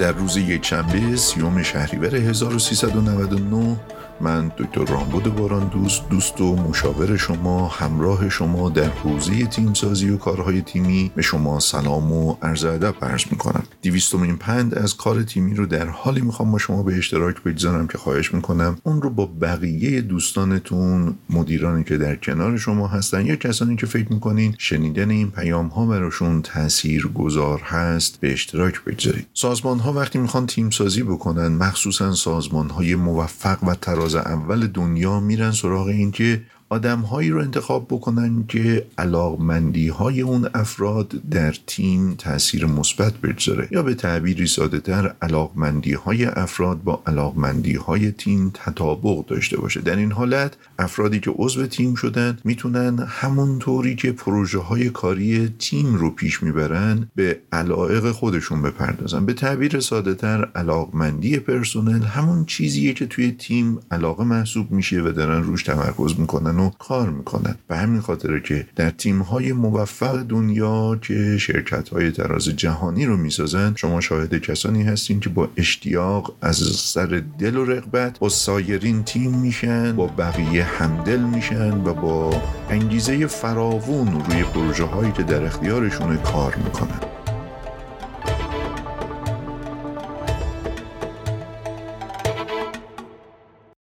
در روز یکشنبه سیوم شهریور 1399 من دکتر رامبود باران دوست دوست و مشاور شما همراه شما در حوزه تیمسازی و کارهای تیمی به شما سلام و عرض ادب عرض می‌کنم. دیویستومین پند از کار تیمی رو در حالی می‌خوام با شما به اشتراک بگذارم که خواهش می‌کنم اون رو با بقیه دوستانتون مدیرانی که در کنار شما هستن یا کسانی که فکر می‌کنین شنیدن این پیام ها براشون تاثیر گذار هست به اشتراک بگذارید. سازمان ها وقتی می‌خوان تیم سازی بکنن مخصوصا سازمان های موفق و تراز اول دنیا میرن سراغ اینکه آدمهایی رو انتخاب بکنن که علاقمندی های اون افراد در تیم تاثیر مثبت بگذاره. یا به تعبیری ساده تر علاقمندی های افراد با علاقمندی های تیم تطابق داشته باشه. در این حالت افرادی که عضو تیم شدن می‌تونن همونطوری که پروژه های کاری تیم رو پیش می‌برن به علایق خودشون بپردازن. به تعبیر ساده تر علاقمندی پرسنل همون چیزیه که توی تیم علاقه محسوب میشه و دارن روش تمرکز می‌کنن. و کار می‌کنن به همین خاطره که در تیم های موفق دنیا که شرکت های تراز جهانی رو می‌سازن شما شاهد کسانی هستین که با اشتیاق از سر دل و رغبت با سایرین تیم میشن با بقیه همدل میشن و با انگیزه فراوون روی پروژه هایی که در اختیارشون کار می‌کنن.